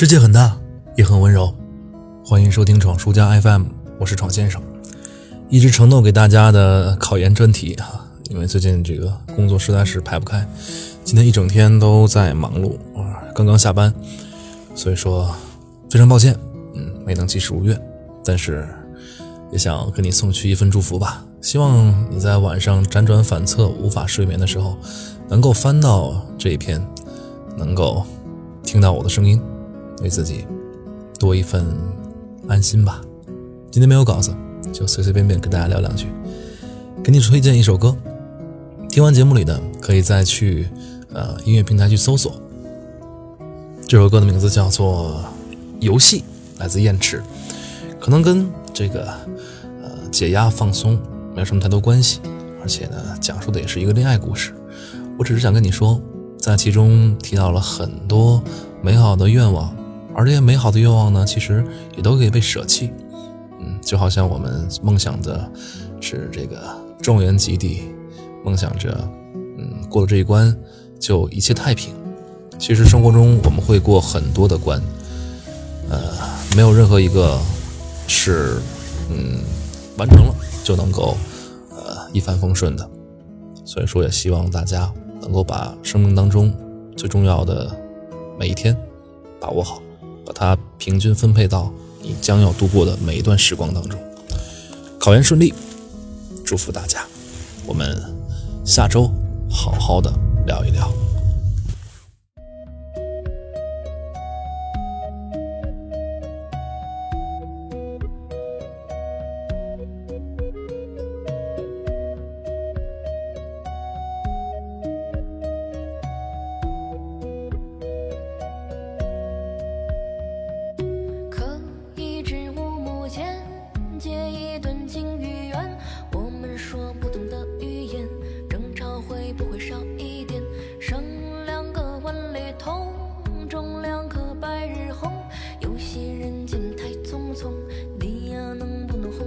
世界很大，也很温柔。欢迎收听闯书家 FM，我是闯先生。一直承诺给大家的考研专题哈，因为最近这个工作实在是排不开，今天一整天都在忙碌啊，刚刚下班，所以说非常抱歉，嗯，没能及时如愿。但是也想给你送去一份祝福吧，希望你在晚上辗转反侧无法睡眠的时候，能够翻到这一篇，能够听到我的声音。为自己多一份安心吧。今天没有稿子，就随随便便跟大家聊两句。给你推荐一首歌，听完节目里的可以再去呃音乐平台去搜索。这首歌的名字叫做《游戏》，来自燕池，可能跟这个呃解压放松没有什么太多关系，而且呢讲述的也是一个恋爱故事。我只是想跟你说，在其中提到了很多美好的愿望。而这些美好的愿望呢，其实也都可以被舍弃。嗯，就好像我们梦想的是这个状元及第，梦想着，嗯，过了这一关就一切太平。其实生活中我们会过很多的关，呃，没有任何一个是，嗯，完成了就能够，呃，一帆风顺的。所以说，也希望大家能够把生命当中最重要的每一天把握好。把它平均分配到你将要度过的每一段时光当中。考研顺利，祝福大家。我们下周好好的聊一聊。不会少一点。生两个万里通种两颗白日红。有些人间太匆匆你呀能不能红